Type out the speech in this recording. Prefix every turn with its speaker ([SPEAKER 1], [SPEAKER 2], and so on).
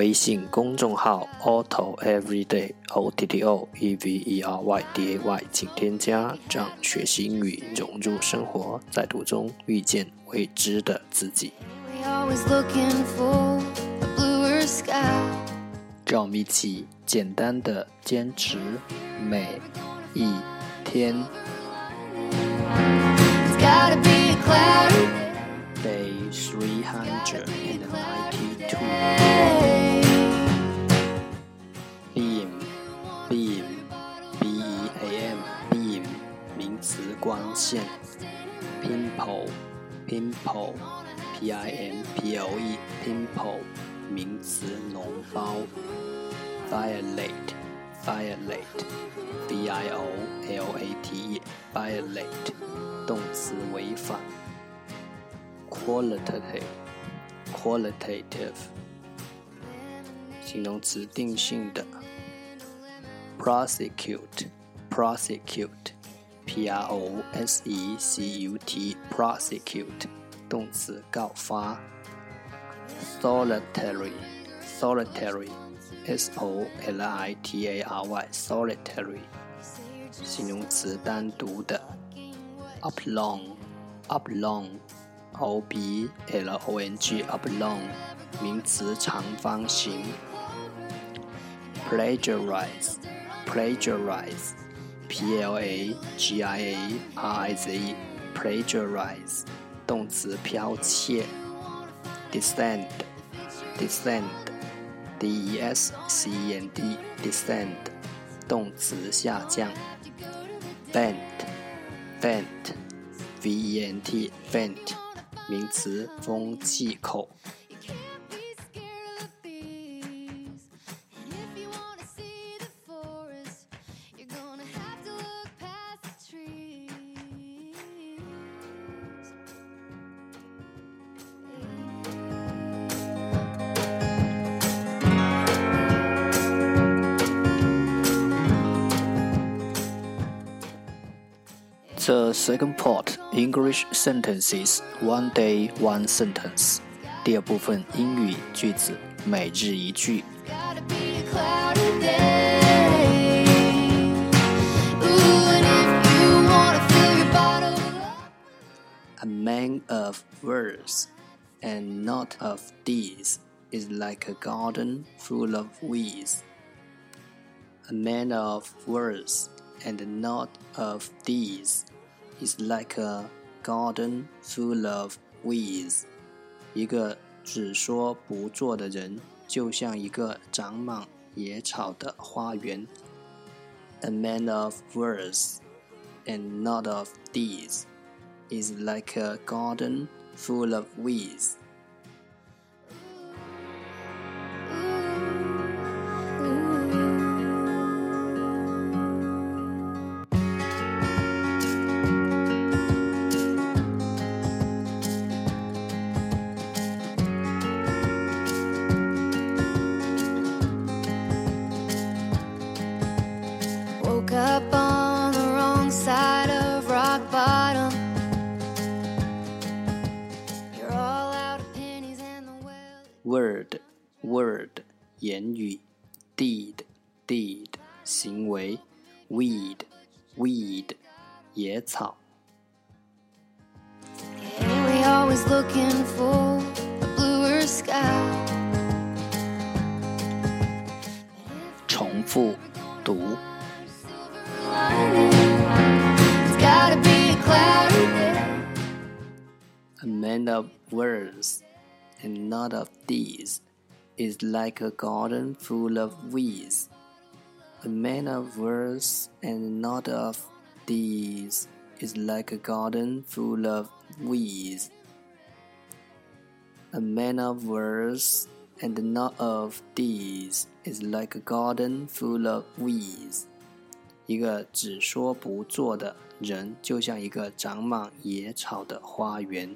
[SPEAKER 1] 微信公众号 Otto Everyday O T T O E V E R Y D A Y，请添加，让学习英语融入生活，在途中遇见未知的自己。让我们一起简单的坚持每一天。Day three hundred and ninety-two.，pimple pimple p i m p l e pimple 名词脓包，violate violate v i o l a t e violate 动词违反，qualitative qualitative 形容词定性的，prosecute prosecute, p r o s e c u t, prosecute，动词告发。solitary, solitary, s o l i t a r y, solitary，形容词单独的。oblong, oblong, o b l o n g, oblong，名词长方形。plagiarize, plagiarize。P L A G I A R I Z E plagiarize 动词剽窃，descend descend D E S C E N D descend 动词下降，vent vent V E N T vent 名词风气口。The second part English sentences one day one sentence。第二部分英语句子每日一句。A man of words and not of deeds is like a garden full of weeds. A man of words and not of deeds is like a garden full of weeds。一个只说不做的人，就像一个长满野草的花园。A man of words and not of deeds is like a garden full of weeds. word word 言语，deed deed 行为，weed weed 野草。重复读。A man of words and not of deeds, is like a garden full of weeds. A man of words and not of deeds is like a garden full of weeds. A man of words and not of deeds is like a garden full of weeds.
[SPEAKER 2] 一个只说不做的人，就像一个长满野草的花园。